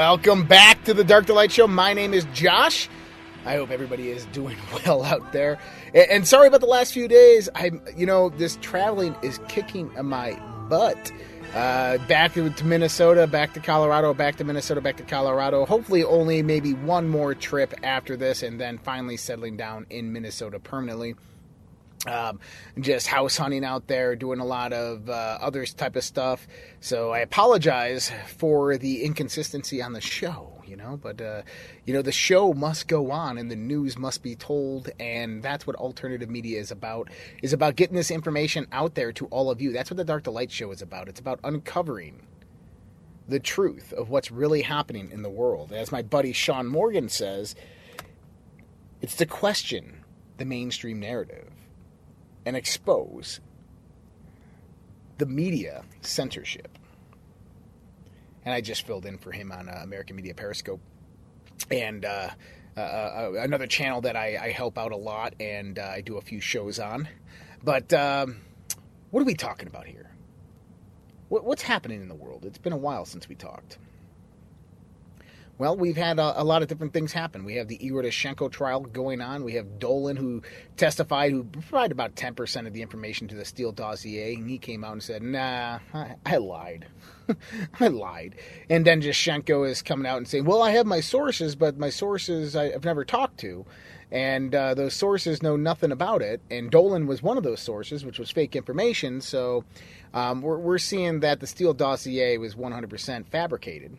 Welcome back to the Dark to Light Show. My name is Josh. I hope everybody is doing well out there. And, sorry about the last few days. I, you know, this traveling is kicking my butt. Uh, back to Minnesota, back to Colorado, back to Minnesota, back to Colorado. Hopefully, only maybe one more trip after this, and then finally settling down in Minnesota permanently. Um, just house hunting out there, doing a lot of uh, other type of stuff. So I apologize for the inconsistency on the show, you know, but uh, you know the show must go on and the news must be told, and that's what alternative media is about. Is about getting this information out there to all of you. That's what the Dark to Light show is about. It's about uncovering the truth of what's really happening in the world. As my buddy Sean Morgan says, it's to question the mainstream narrative and expose the media censorship. And I just filled in for him on uh, American Media Periscope. And uh, uh, uh, another channel that I, I, help out a lot and uh, I do a few shows on. But um, what are we talking about here? What, what's happening in the world? It's been a while since we talked. Well, we've had a, a, lot of different things happen. We have the Igor Danchenko trial going on. We have Dolan, who testified, who provided about 10% of the information to the Steele dossier, and he came out and said, nah, I, I lied. I lied. And then Danchenko is coming out and saying, well, I have my sources, but my sources I, have never talked to. And uh, those sources know nothing about it. And Dolan was one of those sources, which was fake information. So um, we're, we're seeing that the Steele dossier was 100% fabricated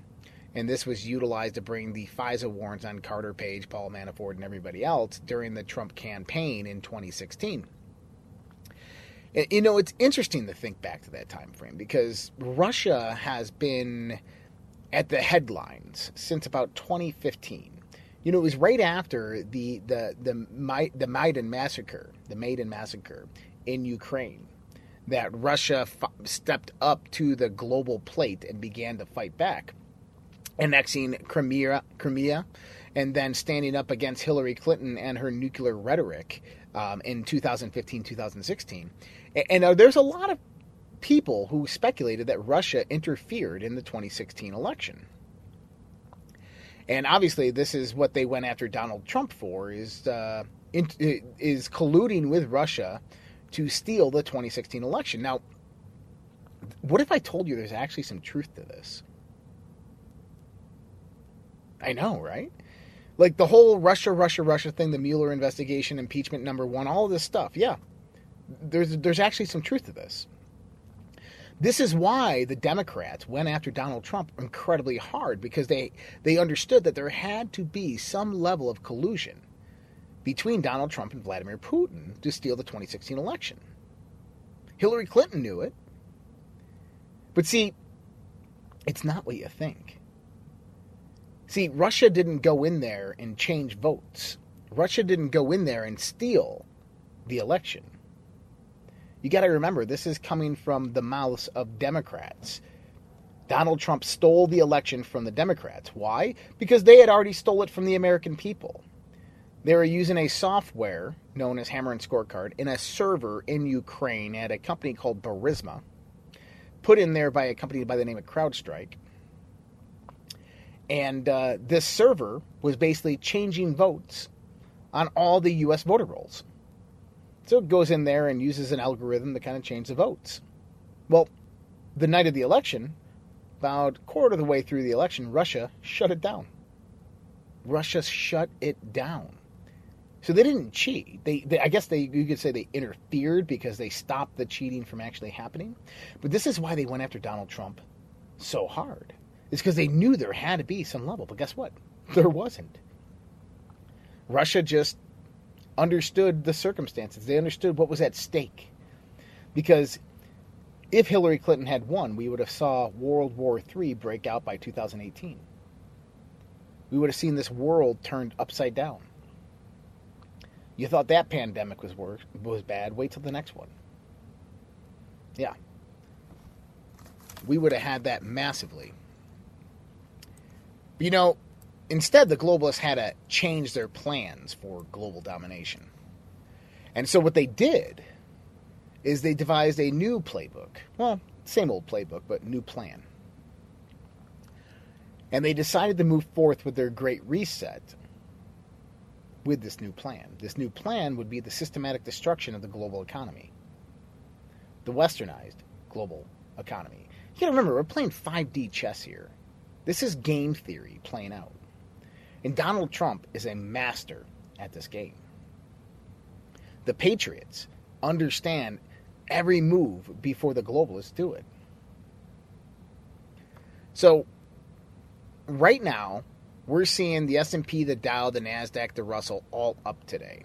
and this was utilized to bring the FISA warrants on Carter Page, Paul Manafort, and everybody else during the Trump campaign in 2016. You know, it's interesting to think back to that time frame because Russia has been at the headlines since about 2015. You know, it was right after the the the the Maidan massacre, the Maidan massacre in Ukraine, that Russia f- stepped up to the global plate and began to fight back annexing Crimea, Crimea, and then standing up against Hillary Clinton and her nuclear rhetoric um, in 2015, 2016. And, uh, there's a lot of people who speculated that Russia interfered in the 2016 election. And obviously, this is what they went after Donald Trump for: is uh, in, is colluding with Russia to steal the 2016 election. Now, what if I told you there's actually some truth to this? I know, right? Like the whole Russia, Russia, Russia thing, the Mueller investigation, impeachment number one, all of this stuff. Yeah, there's there's actually some truth to this. This is why the Democrats went after Donald Trump incredibly hard because they they understood that there had to be some level of collusion between Donald Trump and Vladimir Putin to steal the 2016 election. Hillary Clinton knew it. But see, it's not what you think. See, Russia didn't go in there and change votes. Russia didn't go in there and steal the election. You got to remember, this is coming from the mouths of Democrats. Donald Trump stole the election from the Democrats. Why? Because they had already stole it from the American people. They were using a software known as Hammer and Scorecard in a server in Ukraine at a company called Burisma, put in there by a company by the name of CrowdStrike and uh, this server was basically changing votes on all the U.S. voter rolls. So it goes in there and uses an algorithm to kind of change the votes. Well, the night of the election, about quarter of the way through the election, Russia shut it down. Russia shut it down. So they didn't cheat. They, they, I guess they you could say they interfered because they stopped the cheating from actually happening. But this is why they went after Donald Trump so hard is because they knew there had to be some level. But guess what? There wasn't. Russia just understood the circumstances. They understood what was at stake. Because if Hillary Clinton had won, we would have saw World War III break out by 2018. we would have seen this world turned upside down. You thought that pandemic was was bad. Wait till the next one. Yeah, we would have had that massively. You know, instead, the globalists had to change their plans for global domination. And so, what they did is they devised a new playbook. Well, same old playbook, but new plan. And they decided to move forth with their great reset with this new plan. This new plan would be the systematic destruction of the global economy, the westernized global economy. You gotta remember, we're playing 5D chess here. This is game theory playing out. And Donald Trump is a master at this game. The Patriots understand every move before the globalists do it. So, right now, we're seeing the S&P, the Dow, the Nasdaq, the Russell all up today.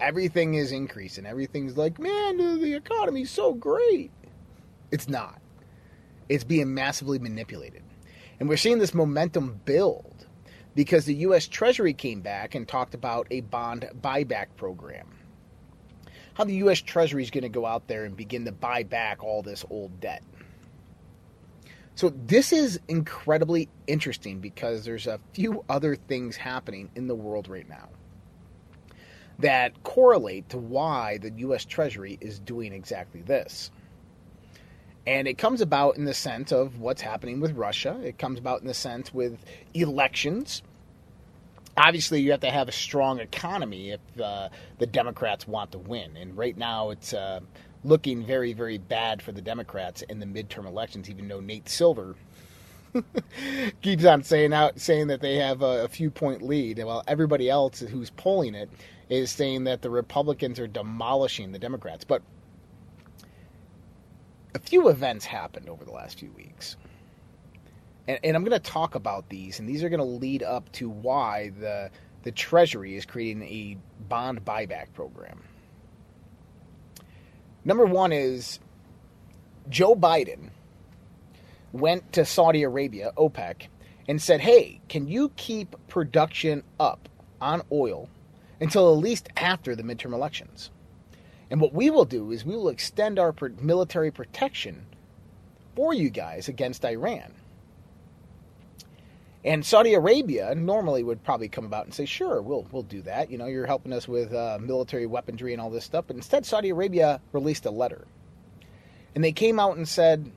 Everything is increasing. Everything's like, man, the economy's so great. It's not. It's being massively manipulated. And we're seeing this momentum build because the US Treasury came back and talked about a bond buyback program. How the US Treasury is going to go out there and begin to buy back all this old debt. So this is incredibly interesting because there's a few other things happening in the world right now that correlate to why the US Treasury is doing exactly this. And it comes about in the sense of what's happening with Russia. It comes about in the sense with elections. Obviously, you have to have a strong economy if uh, the Democrats want to win. And right now, it's uh, looking very, very bad for the Democrats in the midterm elections, even though Nate Silver keeps on saying out saying that they have a, a, few point lead, while everybody else who's polling it is saying that the Republicans are demolishing the Democrats. But a few events happened over the last few weeks. And, and I'm going to talk about these, and these are going to lead up to why the the Treasury is creating a bond buyback program. Number one is Joe Biden went to Saudi Arabia, OPEC, and said, hey, can you keep production up on oil until at least after the midterm elections? And what we will do is we will extend our military protection for you guys against Iran. And Saudi Arabia normally would probably come about and say, "Sure, we'll we'll do that. You know, you're helping us with uh, military weaponry and all this stuff." But instead, Saudi Arabia released a letter, and they came out and said,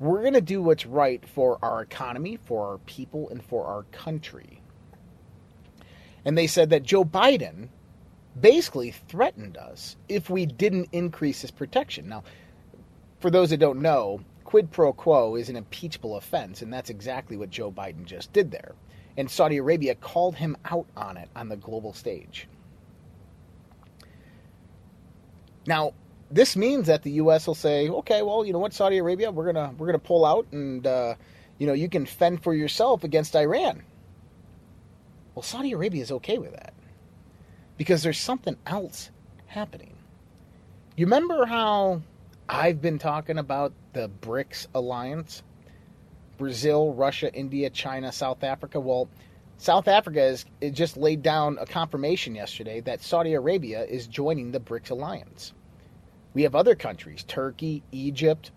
"We're going to do what's right for our economy, for our people, and for our country." And they said that Joe Biden basically threatened us if we didn't increase his protection. Now, for those that don't know, quid pro quo is an impeachable offense, and that's exactly what Joe Biden just did there. And Saudi Arabia called him out on it on the global stage. Now, this means that the U.S. will say, okay, well, you know what, Saudi Arabia, we're gonna we're gonna pull out, and uh, you know you can fend for yourself against Iran. Well, Saudi Arabia is okay with that because there's something else happening. You remember how I've been talking about the BRICS alliance Brazil, Russia, India, China, South Africa. Well, South Africa has just laid down a confirmation yesterday that Saudi Arabia is joining the BRICS alliance. We have other countries, Turkey, Egypt,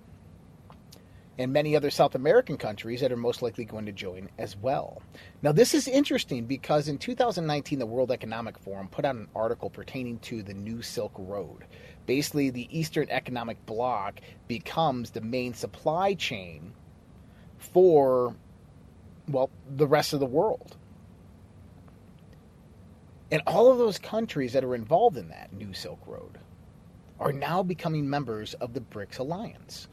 and many other South American countries that are most likely going to join as well. Now, this is interesting because in 2019, the World Economic Forum put out an article pertaining to the New Silk Road. Basically, the Eastern Economic Bloc becomes the main supply chain for, well, the rest of the world. And all of those countries that are involved in that New Silk Road are now becoming members of the BRICS alliance.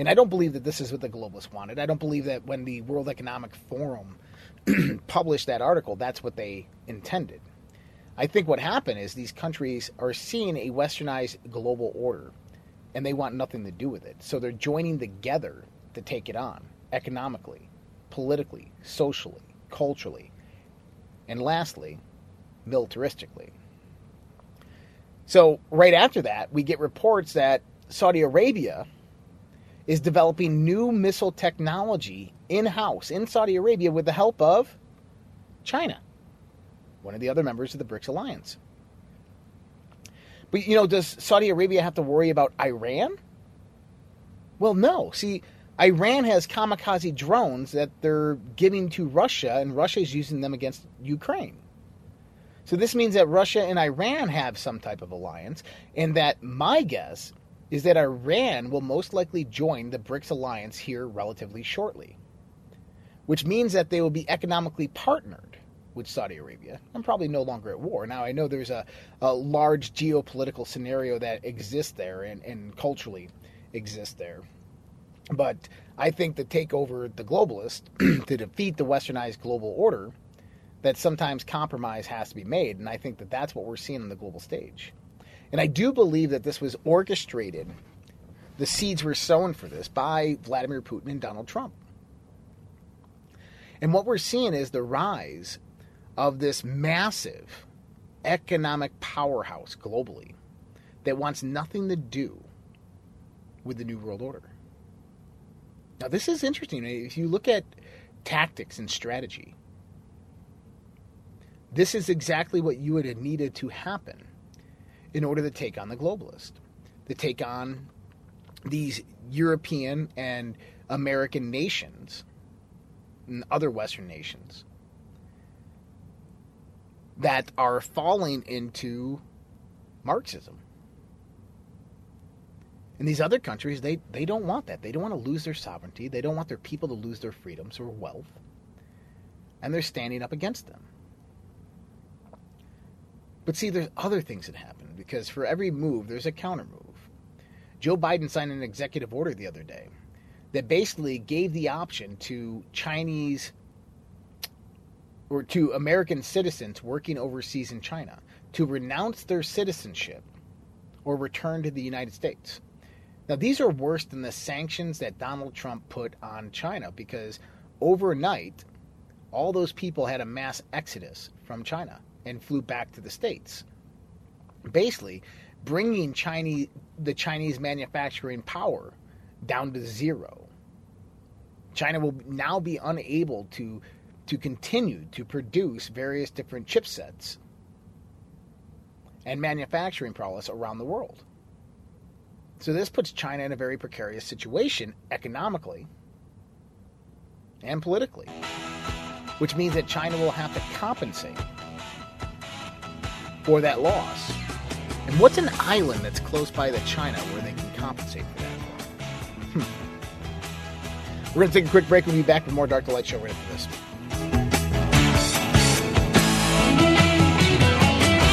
And I don't believe that this is what the globalists wanted. I don't believe that when the World Economic Forum published that article, that's what they intended. I think what happened is these countries are seeing a westernized global order and they want nothing to do with it. So they're joining together to take it on economically, politically, socially, culturally, and lastly, militaristically. So, right after that, we get reports that Saudi Arabia is developing new missile technology in house in Saudi Arabia with the help of China, one of the other members of the BRICS alliance. But, you know, does Saudi Arabia have to worry about Iran? Well, no. See, Iran has kamikaze drones that they're giving to Russia, and Russia is using them against Ukraine. So this means that Russia and Iran have some type of alliance, and that my guess is that Iran will most likely join the BRICS alliance here relatively shortly, which means that they will be economically partnered with Saudi Arabia and probably no longer at war. Now, I know there's a, a large geopolitical scenario that exists there and, and culturally exists there. But I think to take over the globalist, to defeat the westernized global order, that sometimes compromise has to be made. And I think that that's what we're seeing on the global stage. And I do believe that this was orchestrated, the seeds were sown for this by Vladimir Putin and Donald Trump. And what we're seeing is the rise of this massive economic powerhouse globally that wants nothing to do with the New World Order. Now, this is interesting. If you look at tactics and strategy, this is exactly what you would have needed to happen in order to take on the globalist, to take on these European and American nations and other Western nations that are falling into Marxism. And these other countries, they, they don't want that. They don't want to lose their sovereignty. They don't want their people to lose their freedoms or wealth. And they're standing up against them. But see, there's other things that happen because for every move, there's a counter move. Joe Biden signed an executive order the other day that basically gave the option to Chinese or to American citizens working overseas in China to renounce their citizenship or return to the United States. Now, these are worse than the sanctions that Donald Trump put on China because overnight, all those people had a mass exodus from China and flew back to the States. Basically, bringing Chinese, the Chinese manufacturing power down to zero. China will now be unable to to continue to produce various different chipsets and manufacturing prowess around the world. So this puts China in a very precarious situation economically and politically, which means that China will have to compensate for that loss. And what's an island that's close by to China where they can compensate for that? Hmm. We're going to take a quick break. We'll be back with more Dark to Light Show right after this.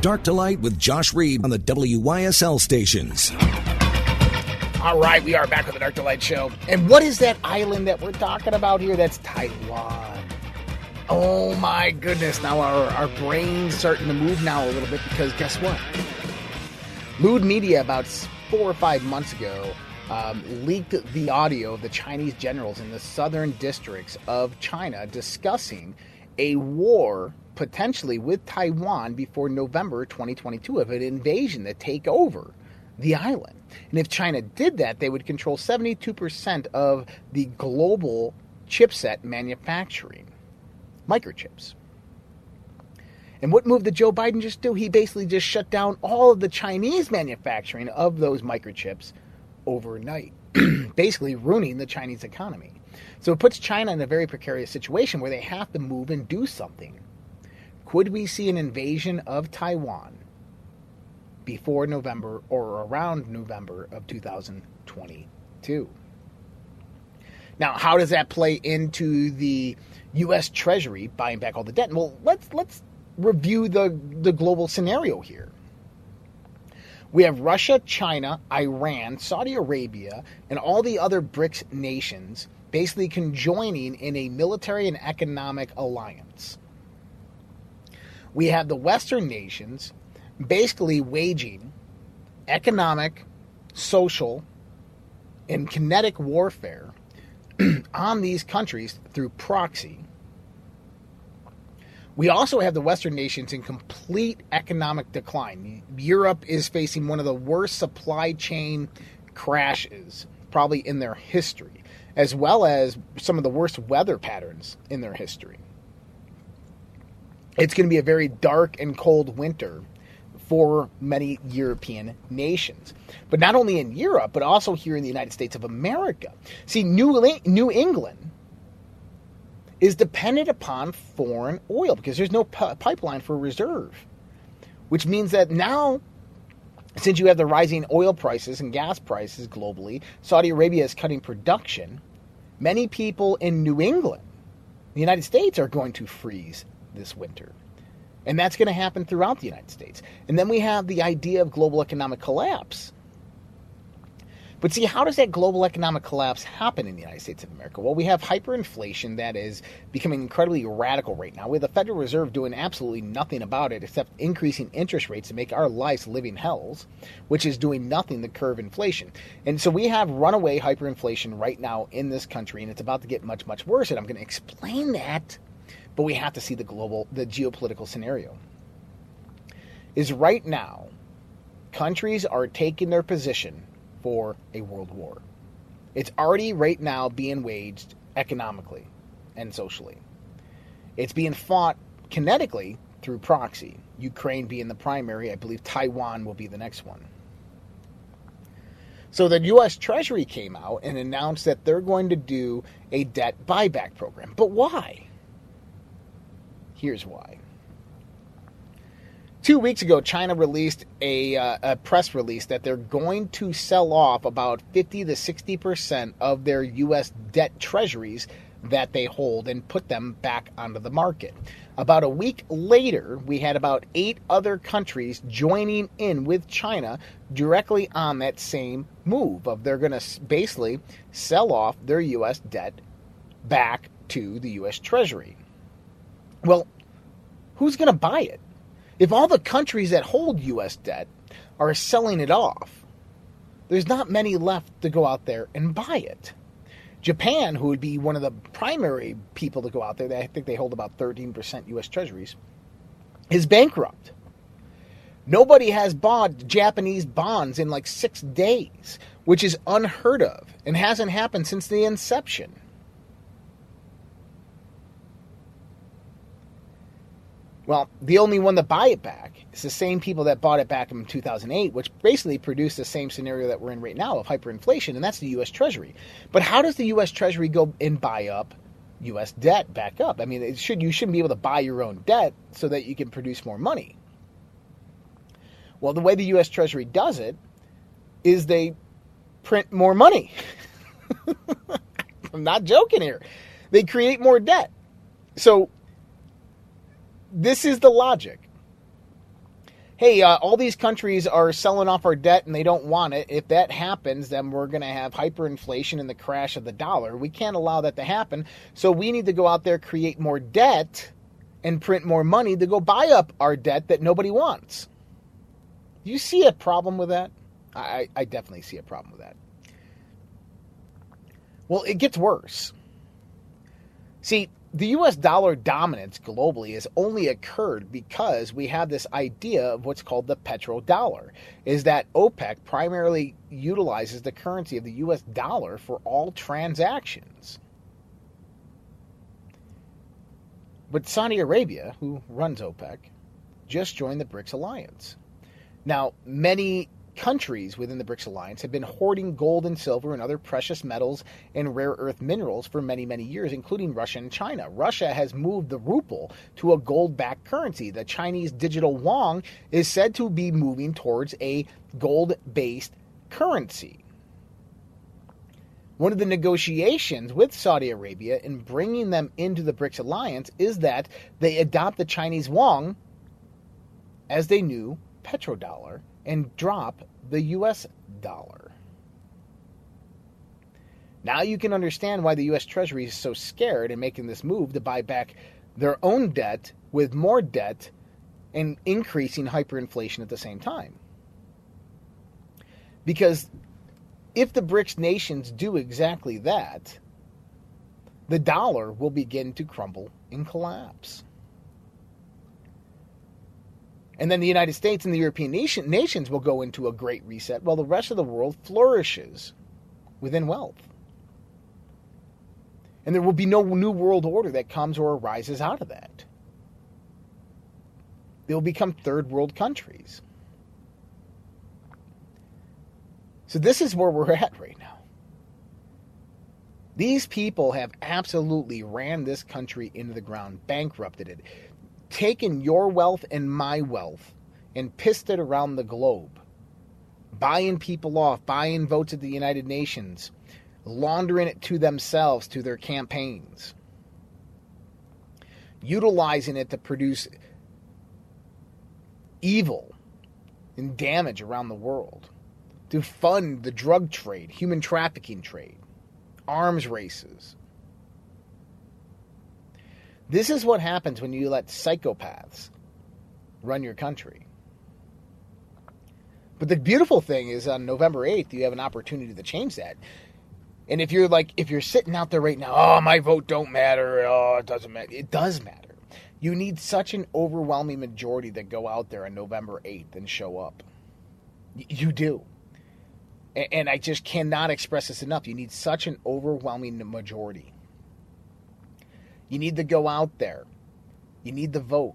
Dark to Light with Josh Reed on the WYSL stations. All right, we are back with the Dark to Light show. And what is that island that we're talking about here? That's Taiwan. Oh my goodness. Now our, our brain's starting to move now a little bit because guess what? Lude Media, about four or five months ago, um, leaked the audio of the Chinese generals in the southern districts of China discussing a war potentially with Taiwan before November 2022 of an invasion to take over the island. And if China did that, they would control 72% of the global chipset manufacturing, microchips. And what move did Joe Biden just do? He basically just shut down all of the Chinese manufacturing of those microchips overnight, basically ruining the Chinese economy. So it puts China in a very precarious situation where they have to move and do something. Could we see an invasion of Taiwan before November or around November of 2022? Now, how does that play into the U.S. Treasury buying back all the debt? Well, let's let's review the the global scenario here. We have Russia, China, Iran, Saudi Arabia, and all the other BRICS nations basically conjoining in a military and economic alliance. We have the Western nations basically waging economic, social, and kinetic warfare on these countries through proxy. We also have the Western nations in complete economic decline. Europe is facing one of the worst supply chain crashes probably in their history, as well as some of the worst weather patterns in their history. It's going to be a very dark and cold winter for many European nations. But not only in Europe, but also here in the United States of America. See, New, New England is dependent upon foreign oil because there's no p- pipeline for reserve, which means that now, since you have the rising oil prices and gas prices globally, Saudi Arabia is cutting production. Many people in New England, the United States, are going to freeze this winter. And that's going to happen throughout the United States. And then we have the idea of global economic collapse. But see, how does that global economic collapse happen in the United States of America? Well, we have hyperinflation that is becoming incredibly radical right now. Have the Federal Reserve doing absolutely nothing about it except increasing interest rates to make our lives living hells, which is doing nothing to curb inflation. And so we have runaway hyperinflation right now in this country, and it's about to get much, much worse. And I'm going to explain that but we have to see the global, the geopolitical scenario. Is right now, countries are taking their position for a world war. It's already right now being waged economically and socially. It's being fought kinetically through proxy. Ukraine being the primary, I believe Taiwan will be the next one. So the US Treasury came out and announced that they're going to do a debt buyback program. But why? Here's why. Two weeks ago, China released a, uh, a, press release that they're going to sell off about 50 to 60 percent of their U.S. debt treasuries that they hold and put them back onto the market. About a week later, we had about eight other countries joining in with China directly on that same move of they're going to basically sell off their U.S. debt back to the U.S. Treasury. Well, who's going to buy it? If all the countries that hold U.S. debt are selling it off, there's not many left to go out there and buy it. Japan, who would be one of the primary people to go out there, I think they hold about 13% U.S. treasuries, is bankrupt. Nobody has bought Japanese bonds in like six days, which is unheard of and hasn't happened since the inception. Well, the only one to buy it back is the same people that bought it back in 2008, which basically produced the same scenario that we're in right now of hyperinflation, and that's the U.S. Treasury. But how does the U.S. Treasury go and buy up U.S. debt back up? I mean, it should you shouldn't be able to buy your own debt so that you can produce more money. Well, the way the U.S. Treasury does it is they print more money. I'm not joking here. They create more debt. So this is the logic. Hey, uh, all these countries are selling off our debt and they don't want it. If that happens, then we're going to have hyperinflation and the crash of the dollar. We can't allow that to happen. So we need to go out there, create more debt, and print more money to go buy up our debt that nobody wants. Do you see a problem with that? I, I definitely see a problem with that. Well, it gets worse. See, the US dollar dominance globally has only occurred because we have this idea of what's called the petrodollar is that OPEC primarily utilizes the currency of the US dollar for all transactions. But Saudi Arabia, who runs OPEC, just joined the BRICS alliance. Now, many countries within the BRICS alliance have been hoarding gold and silver and other precious metals and rare earth minerals for many, many years, including Russia and China. Russia has moved the ruble to a gold backed currency. The Chinese digital yuan is said to be moving towards a gold based currency. One of the negotiations with Saudi Arabia in bringing them into the BRICS alliance is that they adopt the Chinese yuan as their new petrodollar and drop the US dollar. Now you can understand why the US Treasury is so scared in making this move to buy back their own debt with more debt and increasing hyperinflation at the same time. Because if the BRICS nations do exactly that, the dollar will begin to crumble and collapse. And then the United States and the European nation, nations will go into a great reset while the rest of the world flourishes within wealth. And there will be no new world order that comes or arises out of that. They will become third world countries. So, this is where we're at right now. These people have absolutely ran this country into the ground, bankrupted it, taken your wealth and my wealth and pissed it around the globe, buying people off, buying votes at the United Nations, laundering it to themselves, to their campaigns, utilizing it to produce evil and damage around the world, to fund the drug trade, human trafficking trade, arms races, this is what happens when you let psychopaths run your country. But the beautiful thing is on November 8th, you have an opportunity to change that. And if you're like, if you're sitting out there right now, oh, my vote don't matter, oh, it doesn't matter. It does matter. You need such an overwhelming majority that go out there on November 8th and show up. You do. And I just cannot express this enough. You need such an overwhelming majority. You need to go out there. You need to vote.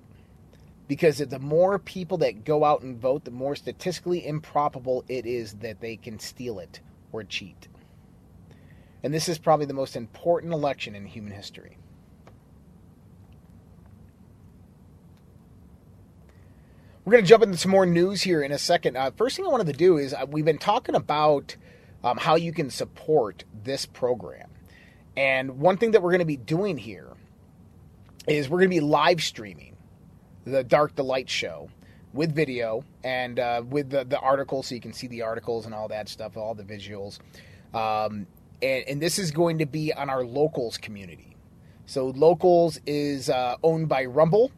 Because the more people that go out and vote, the more statistically improbable it is that they can steal it or cheat. And this is probably the most important election in human history. We're going to jump into some more news here in a second. Uh, first thing I wanted to do is uh, we've been talking about um, how you can support this program. And one thing that we're going to be doing here is we're going to be live streaming the Dark to Light show with video and uh, with the, the articles so you can see the articles and all that stuff, all the visuals. Um, and, and, this is going to be on our locals community. So locals is uh, owned by Rumble.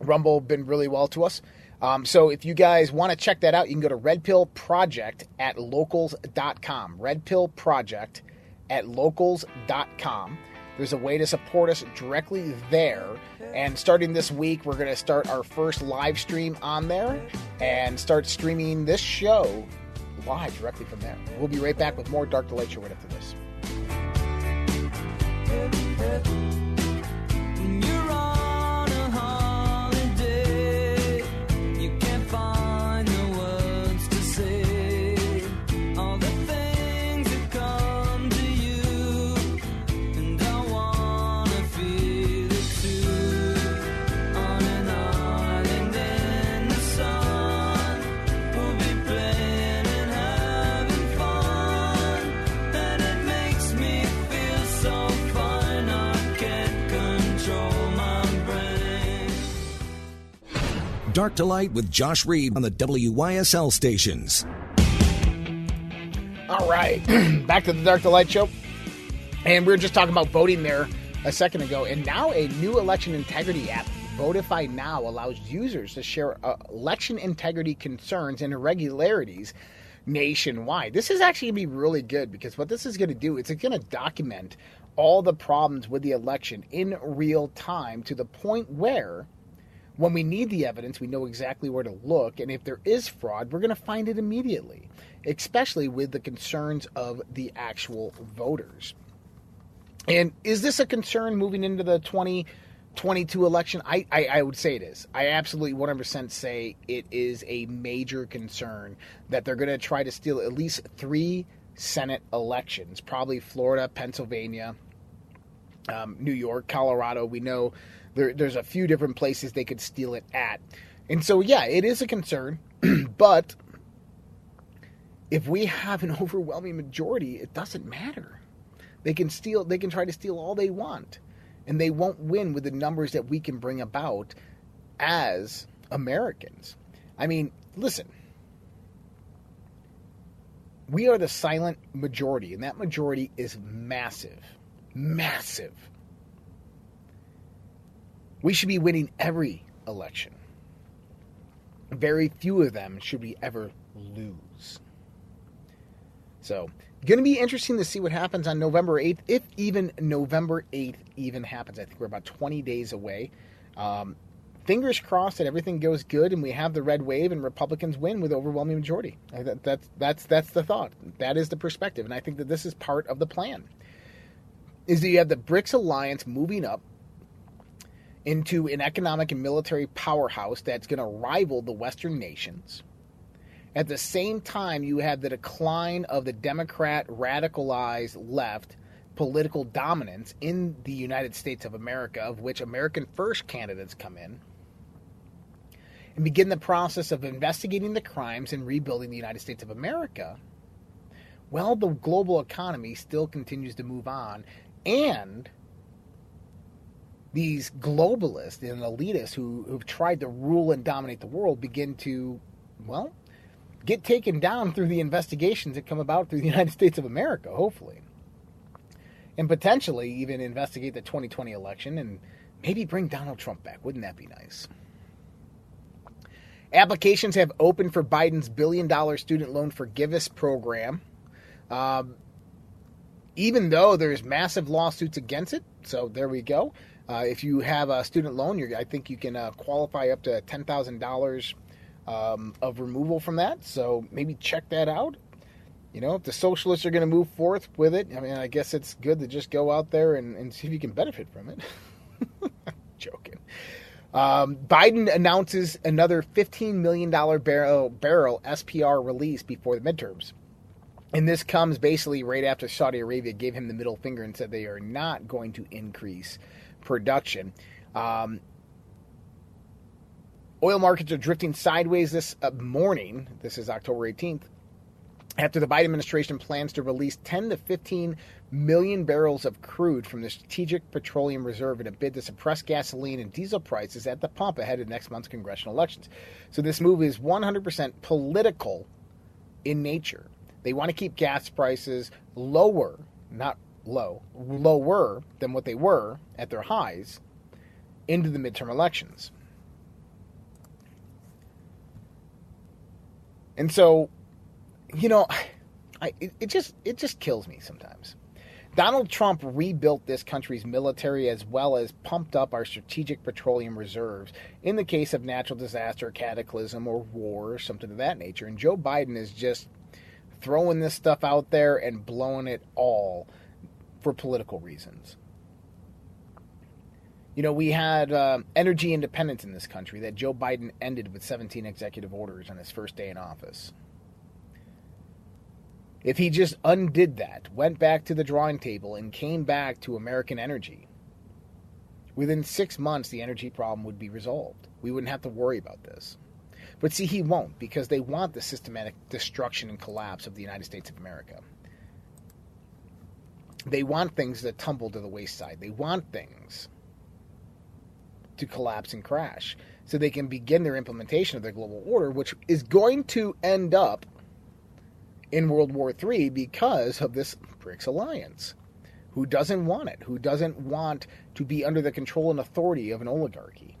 Rumble been really well to us. Um, so if you guys want to check that out, you can go to Red Pill Project at locals.com. Red Pill Project at locals.com. There's a way to support us directly there. And starting this week, we're going to start our first live stream on there and start streaming this show live directly from there. We'll be right back with more Dark to Light Show right after this. Dark to Light with Josh Reed on the WYSL stations. All right, back to the Dark to Light show. And we were just talking about voting there a second ago. And now a new election integrity app, Votify Now, allows users to share uh, election integrity concerns and irregularities nationwide. This is actually going to be really good because what this is going to do is it's going to document all the problems with the election in real time to the point where when we need the evidence, we know exactly where to look. And if there is fraud, we're going to find it immediately, especially with the concerns of the actual voters. And is this a concern moving into the 2022 election? I, I, I, would say it is. I absolutely 100% say it is a major concern that they're going to try to steal at least three Senate elections, probably Florida, Pennsylvania, um, New York, Colorado. We know there, there's a few different places they could steal it at. And so, yeah, it is a concern, but if we have an overwhelming majority, it doesn't matter. They can steal, they can try to steal all they want, and they won't win with the numbers that we can bring about as Americans. I mean, listen, we are the silent majority, and that majority is massive. Massive. We should be winning every election. Very few of them should we ever lose. So, going to be interesting to see what happens on November 8th, if even November 8th even happens. I think we're about 20 days away. Um, fingers crossed that everything goes good and we have the red wave and Republicans win with overwhelming majority. That's that's that's the thought. That is the perspective, and I think that this is part of the plan is that you have the BRICS alliance moving up into an economic and military powerhouse that's going to rival the Western nations. At the same time, you have the decline of the Democrat radicalized left political dominance in the United States of America, of which American First candidates come in, and begin the process of investigating the crimes and rebuilding the United States of America. Well, the global economy still continues to move on and these globalists and elitists who, who've tried to rule and dominate the world begin to, well, get taken down through the investigations that come about through the United States of America, hopefully. And potentially even investigate the 2020 election and maybe bring Donald Trump back. Wouldn't that be nice? Applications have opened for Biden's billion dollar student loan forgiveness program. Um, even though there's massive lawsuits against it. So there we go. Uh, if you have a student loan, I think you can uh, qualify up to ten thousand um, dollars of removal from that. So maybe check that out. You know, if the socialists are going to move forth with it, I mean, I guess it's good to just go out there and, and see if you can benefit from it. Joking. Um, Biden announces another $15 million barrel, barrel SPR release before the midterms. And this comes basically right after Saudi Arabia gave him the middle finger and said they are not going to increase production. Um, oil markets are drifting sideways this uh, morning. This is October 18th. After the Biden administration plans to release 10 to 15 million barrels of crude from the Strategic Petroleum Reserve in a bid to suppress gasoline and diesel prices at the pump ahead of next month's congressional elections. So, this move is 100% political in nature. They want to keep gas prices lower, not low, lower than what they were at their highs into the midterm elections. And so, you know, I, it, it just it just kills me sometimes. Donald Trump rebuilt this country's military as well as pumped up our strategic petroleum reserves in the case of natural disaster, cataclysm, or war, or something of that nature. And Joe Biden is just throwing this stuff out there and blowing it all for political reasons. You know, we had uh, energy independence in this country that Joe Biden ended with 17 executive orders on his first day in office. If he just undid that, went back to the drawing table, and came back to American energy, within six months the energy problem would be resolved. We wouldn't have to worry about this. But see, he won't because they want the systematic destruction and collapse of the United States of America. They want things to tumble to the wayside. They want things to collapse and crash. so they can begin their implementation of their global order, which is going to end up in World War III because of this BRICS alliance. Who doesn't want it? Who doesn't want to be under the control and authority of an oligarchy?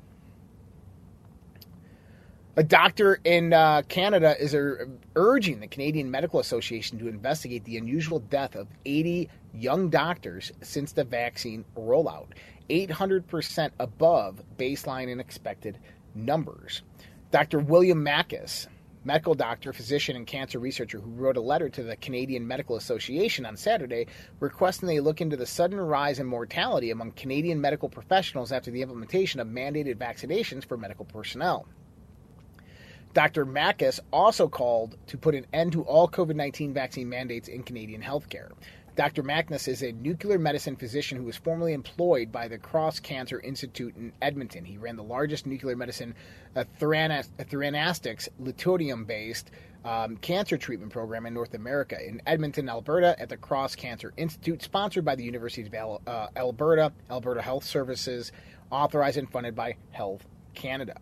A doctor in uh, Canada is uh, urging the Canadian Medical Association to investigate the unusual death of 80 young doctors since the vaccine rollout, 800% above baseline and expected numbers. Dr. William Makis, medical doctor, physician, and cancer researcher who wrote a letter to the Canadian Medical Association on Saturday requesting they look into the sudden rise in mortality among Canadian medical professionals after the implementation of mandated vaccinations for medical personnel. Dr. Makis also called to put an end to all COVID 19 vaccine mandates in Canadian healthcare. Dr. Makis is a nuclear medicine physician who was formerly employed by the Cross Cancer Institute in Edmonton. He ran the largest nuclear medicine uh, theranostics lutetium based um, cancer treatment program in North America in Edmonton, Alberta, at the Cross Cancer Institute, sponsored by the University of uh, Alberta, Alberta Health Services, authorized and funded by Health Canada.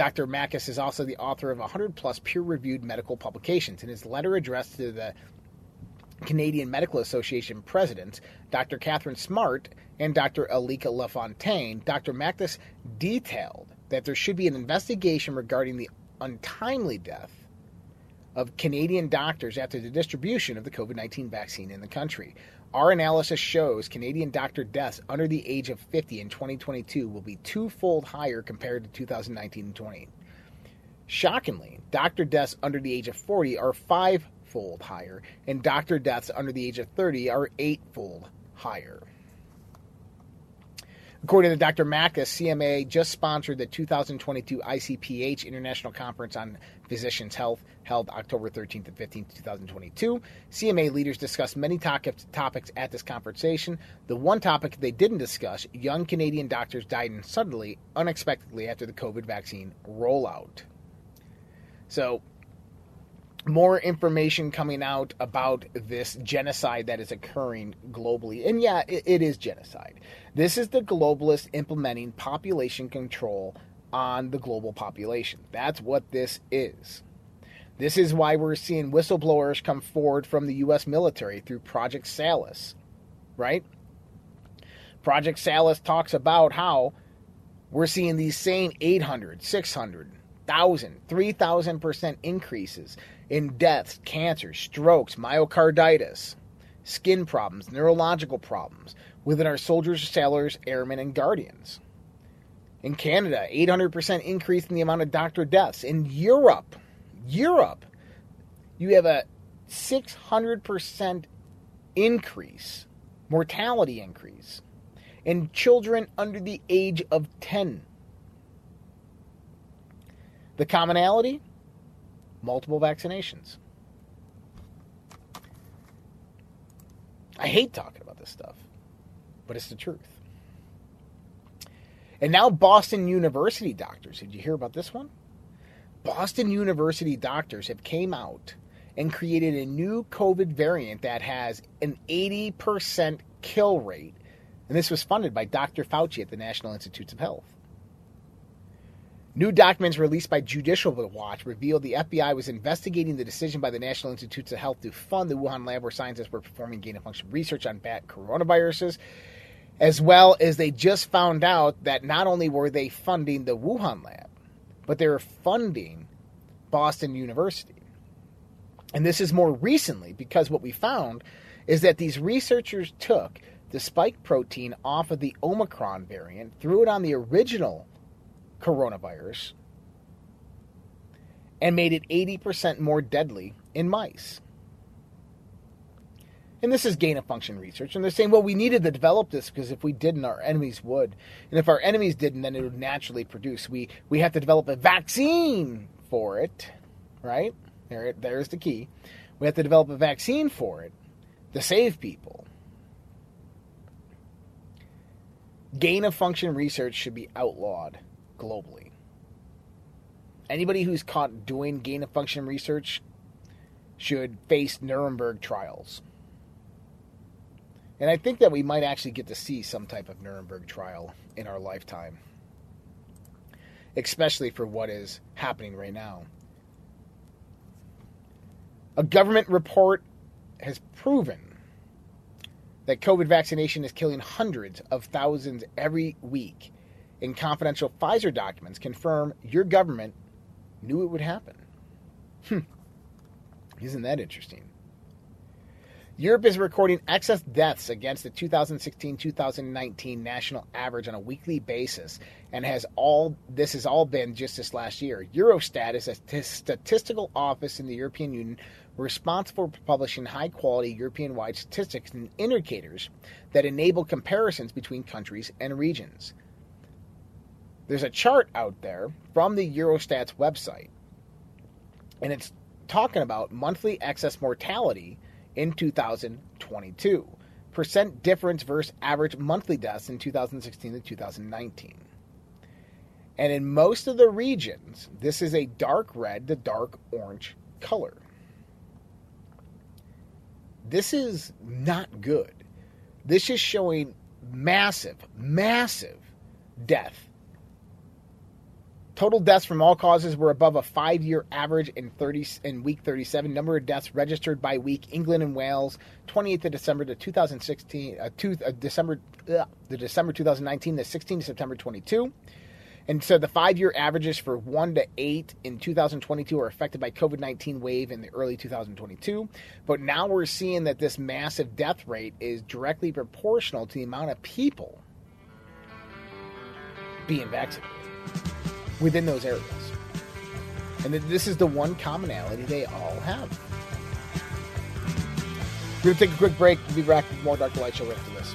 Dr. Makis is also the author of 100 plus peer reviewed medical publications. In his letter addressed to the Canadian Medical Association presidents, Dr. Katharine Smart and Dr. Alika LaFontaine, Dr. Makis detailed that there should be an investigation regarding the untimely death of Canadian doctors after the distribution of the COVID 19 vaccine in the country. Our analysis shows Canadian doctor deaths under the age of 50 in 2022 will be twofold higher compared to 2019 and 20. Shockingly, doctor deaths under the age of 40 are fivefold higher, and doctor deaths under the age of 30 are eightfold higher. According to Dr. Makis, CMA just sponsored the 2022 ICPH International Conference on Physicians' Health, held October 13th and 15th, 2022. CMA leaders discussed many topics at this conversation. The one topic they didn't discuss young Canadian doctors died suddenly, unexpectedly after the COVID vaccine rollout. So, more information coming out about this genocide that is occurring globally. And yeah, it, it is genocide. This is the globalists implementing population control on the global population. That's what this is. This is why we're seeing whistleblowers come forward from the U.S. military through Project Salus, right? Project Salus talks about how we're seeing these same 800, 600, 1,000, 3,000% increases in deaths, cancer, strokes, myocarditis, skin problems, neurological problems within our soldiers, sailors, airmen, and guardians. In Canada, 800% increase in the amount of doctor deaths. In Europe, Europe, you have a 600% increase, mortality increase in children under the age of 10. The commonality? Multiple vaccinations. I hate talking about this stuff, but it's the truth. And now, Boston University doctors. Did you hear about this one? Boston University doctors have came out and created a new COVID variant that has an 80% kill rate. And this was funded by Dr. Fauci at the National Institutes of Health. New documents released by Judicial Watch revealed the FBI was investigating the decision by the National Institutes of Health to fund the Wuhan lab where scientists were performing gain of function research on bat coronaviruses, as well as they just found out that not only were they funding the Wuhan lab, but they were funding Boston University. And this is more recently because what we found is that these researchers took the spike protein off of the Omicron variant, threw it on the original coronavirus and made it 80% more deadly in mice. And this is gain of function research. And they're saying, well, we needed to develop this because if we didn't, our enemies would. And if our enemies didn't, then it would naturally produce. We, we have to develop a vaccine for it, right? There, there's the key. We have to develop a vaccine for it to save people. Gain of function research should be outlawed globally. Anybody who's caught doing gain of function research should face Nuremberg trials. And I think that we might actually get to see some type of Nuremberg trial in our lifetime. especially for what is happening right now. A government report has proven that COVID vaccination is killing hundreds of thousands every week. And confidential Pfizer documents confirm your government knew it would happen. Hmm. Isn't that interesting? Europe is recording excess deaths against the 2016-2019 national average on a weekly basis and has all this has all been just this last year. Eurostat is a statistical office in the European Union responsible for publishing high quality European wide statistics and indicators that enable comparisons between countries and regions. There's a chart out there from the Eurostat's website, and it's talking about monthly excess mortality in 2022. Percent difference versus average monthly deaths in 2016 to 2019. And in most of the regions, this is a dark red to dark orange color. This is not good. This is showing massive, massive death Total deaths from all causes were above a five-year average in 30 in week 37. Number of deaths registered by week: England and Wales, 28th of December to 2016, uh, two, uh, December, ugh, the December 2019, the 16th September 22. And so the five-year averages for one to eight in 2022 are affected by COVID-19 wave in the early 2022. But now we're seeing that this massive death rate is directly proportional to the amount of people being vaccinated within those areas. And this is the one commonality they all have. We're going to take a quick break. We'll be back with more Dark to Light Show after this.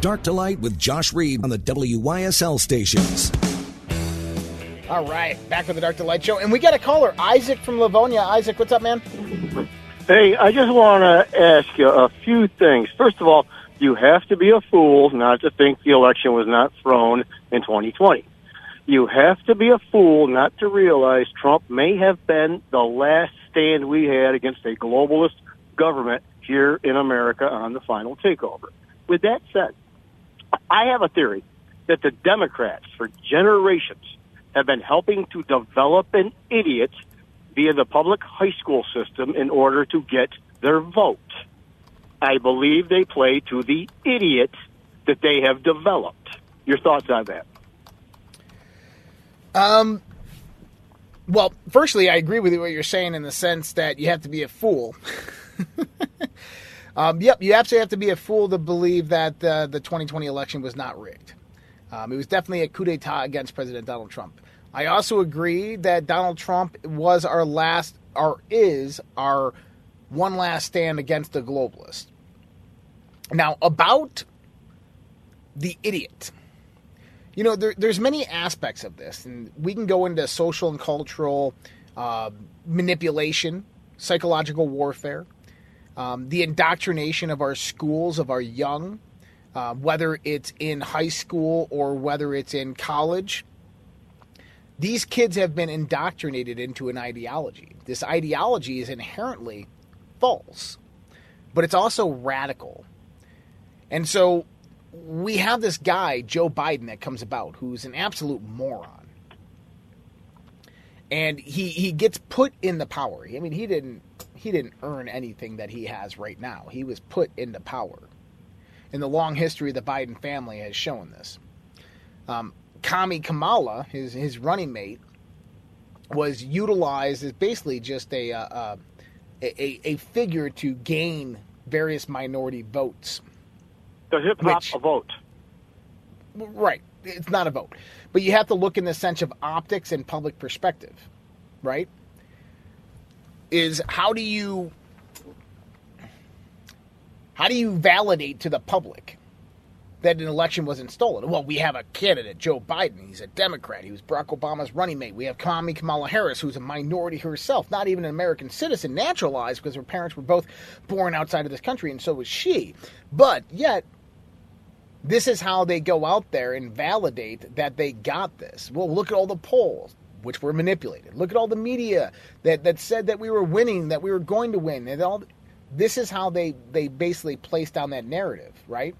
Dark to Light with Josh Reed on the WYSL stations. All right, back with the Dark to Light show, and we got a caller, Isaac from Livonia. Isaac, what's up, man? Hey, I just want to ask you a few things. First of all, you have to be a fool not to think the election was not thrown in 2020. You have to be a fool not to realize Trump may have been the last stand we had against a globalist government here in America on the final takeover. With that said, I have a theory that the Democrats for generations have been helping to develop an idiot via the public high school system in order to get their vote. I believe they play to the idiot that they have developed. Your thoughts on that? Um, well, firstly, I agree with what you're saying in the sense that you have to be a fool. um, yep, you absolutely have to be a fool to believe that uh, the 2020 election was not rigged. Um, it was definitely a coup d'etat against President Donald Trump. I also agree that Donald Trump was our last, or is our one last stand against the globalist. Now, about the idiot. You know, there, there's many aspects of this, and we can go into social and cultural uh, manipulation, psychological warfare, um, the indoctrination of our schools, of our young, uh, whether it's in high school or whether it's in college. These kids have been indoctrinated into an ideology. This ideology is inherently false, but it's also radical. And so we have this guy, Joe Biden, that comes about who's an absolute moron. And he, he gets put in the power. I mean, he didn't he didn't earn anything that he has right now. He was put into power. And the long history of the Biden family has shown this. Um, Kami Kamala, his his running mate, was utilized as basically just a, uh, a, a figure to gain various minority votes the hip hop a vote. Right. It's not a vote. But you have to look in the sense of optics and public perspective, right? Is how do you how do you validate to the public that an election wasn't stolen? Well, we have a candidate, Joe Biden. He's a Democrat. He was Barack Obama's running mate. We have Kami Kamala Harris, who's a minority herself, not even an American citizen, naturalized because her parents were both born outside of this country, and so was she. But yet, this is how they go out there and validate that they got this. Well, look at all the polls, which were manipulated. Look at all the media that, that said that we were winning, that we were going to win. And all this is how they, they basically place down that narrative, right?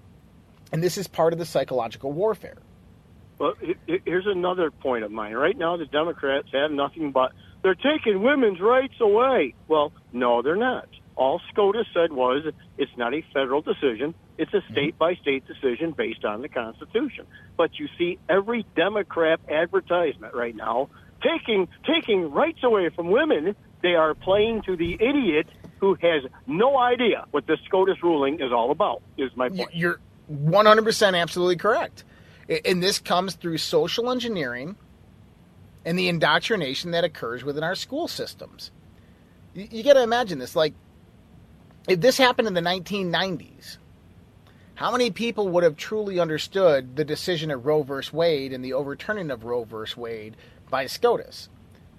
And this is part of the psychological warfare. Well, here's another point of mine. Right now, the Democrats have nothing but they're taking women's rights away. Well, no, they're not. All SCOTUS said was it's not a federal decision. It's a state by state decision based on the Constitution. But you see every Democrat advertisement right now taking taking rights away from women. They are playing to the idiot who has no idea what the SCOTUS ruling is all about. Is my point. You're 100% absolutely correct. And this comes through social engineering and the indoctrination that occurs within our school systems. You, you got to imagine this. Like, if this happened in the 1990s, how many people would have truly understood the decision of Roe v. Wade and the overturning of Roe v. Wade by SCOTUS?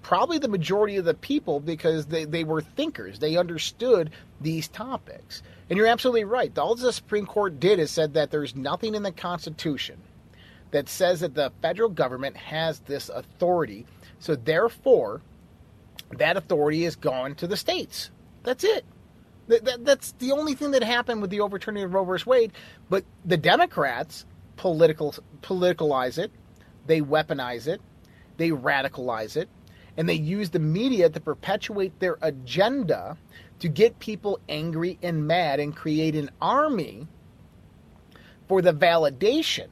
Probably the majority of the people because they, they were thinkers. They understood these topics. And you're absolutely right. All the Supreme Court did is said that there's nothing in the Constitution that says that the federal government has this authority. So therefore, that authority is gone to the states. That's it. That, that, that's the only thing that happened with the overturning of Roe v. Wade. But the Democrats political politicalize it, they weaponize it, they radicalize it, and they use the media to perpetuate their agenda to get people angry and mad and create an army for the validation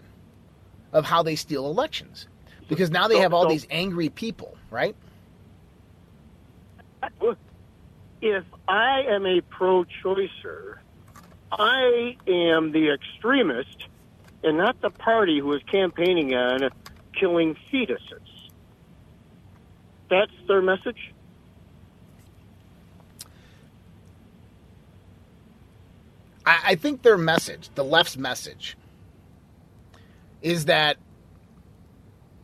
of how they steal elections. Because now they have all these angry people, right? if I am a pro choicer, I am the extremist and not the party who is campaigning on killing fetuses. That's their message? I, think their message, the left's message, is that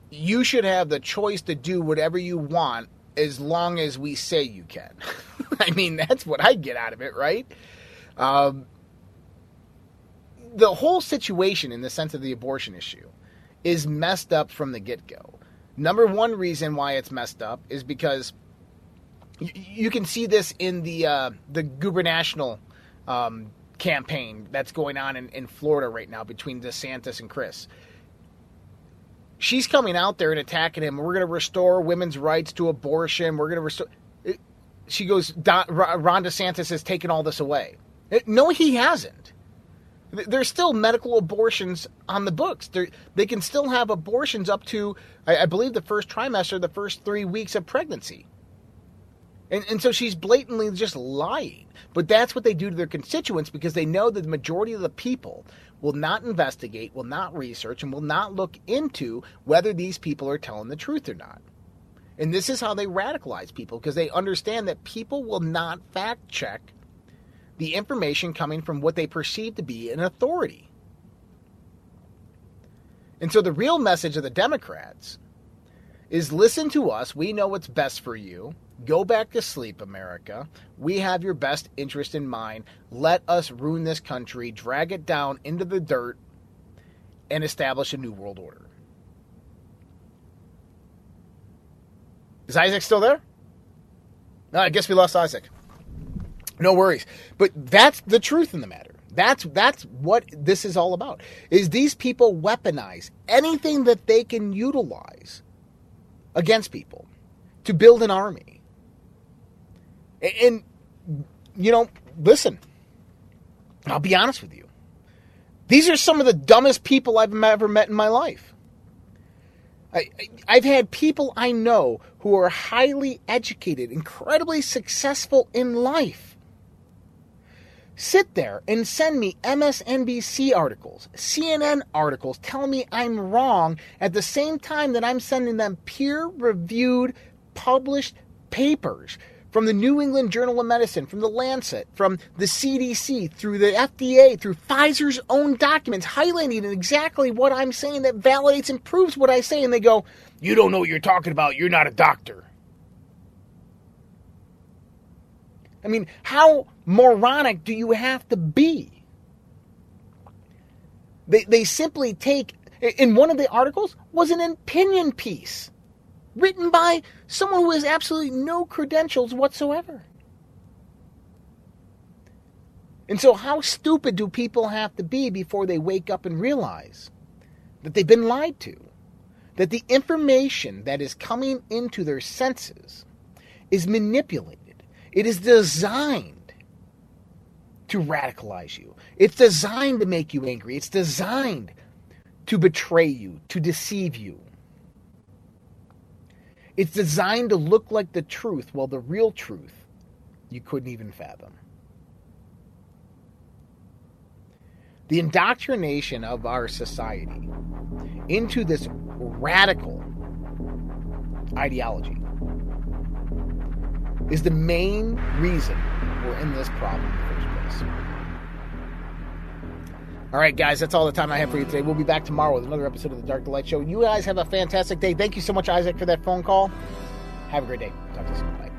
you should have the choice to do whatever you want as long as we say you can. I mean, that's what I get out of it, right? Um, the whole situation, in the sense of the abortion issue, is messed up from the get go. Number one reason why it's messed up is because you, you can see this in the uh, the gubernatorial um, campaign that's going on in, in Florida right now between DeSantis and Crist. she's coming out there and attacking him. We're going to restore women's rights to abortion. We're going to restore. She goes, Ron DeSantis has taken all this away. No, he hasn't. There's still medical abortions on the books. They're, they can still have abortions up to, I, I believe, the first trimester, the first three weeks of pregnancy. And, and so she's blatantly just lying. But that's what they do to their constituents because they know that the majority of the people will not investigate, will not research, and will not look into whether these people are telling the truth or not. And this is how they radicalize people because they understand that people will not fact check the information coming from what they perceive to be an authority. And so the real message of the Democrats is listen to us. We know what's best for you. Go back to sleep, America. We have your best interest in mind. Let us ruin this country, drag it down into the dirt, and establish a new world order. Is Isaac still there? No, I guess we lost Isaac. No worries. But that's the truth in the matter. That's that's what this is all about. Is these people weaponize anything that they can utilize against people to build an army. And you know, listen. I'll be honest with you. These are some of the dumbest people I've ever met in my life. I, have had people I know who are highly educated, incredibly successful in life sit there and send me MSNBC articles, CNN articles telling me I'm wrong at the same time that I'm sending them peer reviewed, published papers from the New England Journal of Medicine, from the Lancet, from the CDC, through the FDA, through Pfizer's own documents, highlighting exactly what I'm saying that validates and proves what I say. And they go, You don't know what you're talking about. You're not a doctor. I mean, how moronic do you have to be? They, they simply take, in one of the articles, was an opinion piece written by someone who has absolutely no credentials whatsoever. And so, how stupid do people have to be before they wake up and realize that they've been lied to? That the information that is coming into their senses is manipulated it is designed to radicalize you. It's designed to make you angry. It's designed to betray you, to deceive you. It's designed to look like the truth, while the real truth you couldn't even fathom. The indoctrination of our society into this radical ideology is the main reason we're in this problem All right, guys, that's all the time I have for you today. We'll be back tomorrow with another episode of the Dark to Light Show. You guys have a fantastic day. Thank you so much, Isaac, for that phone call. Have a great day. Talk to you soon.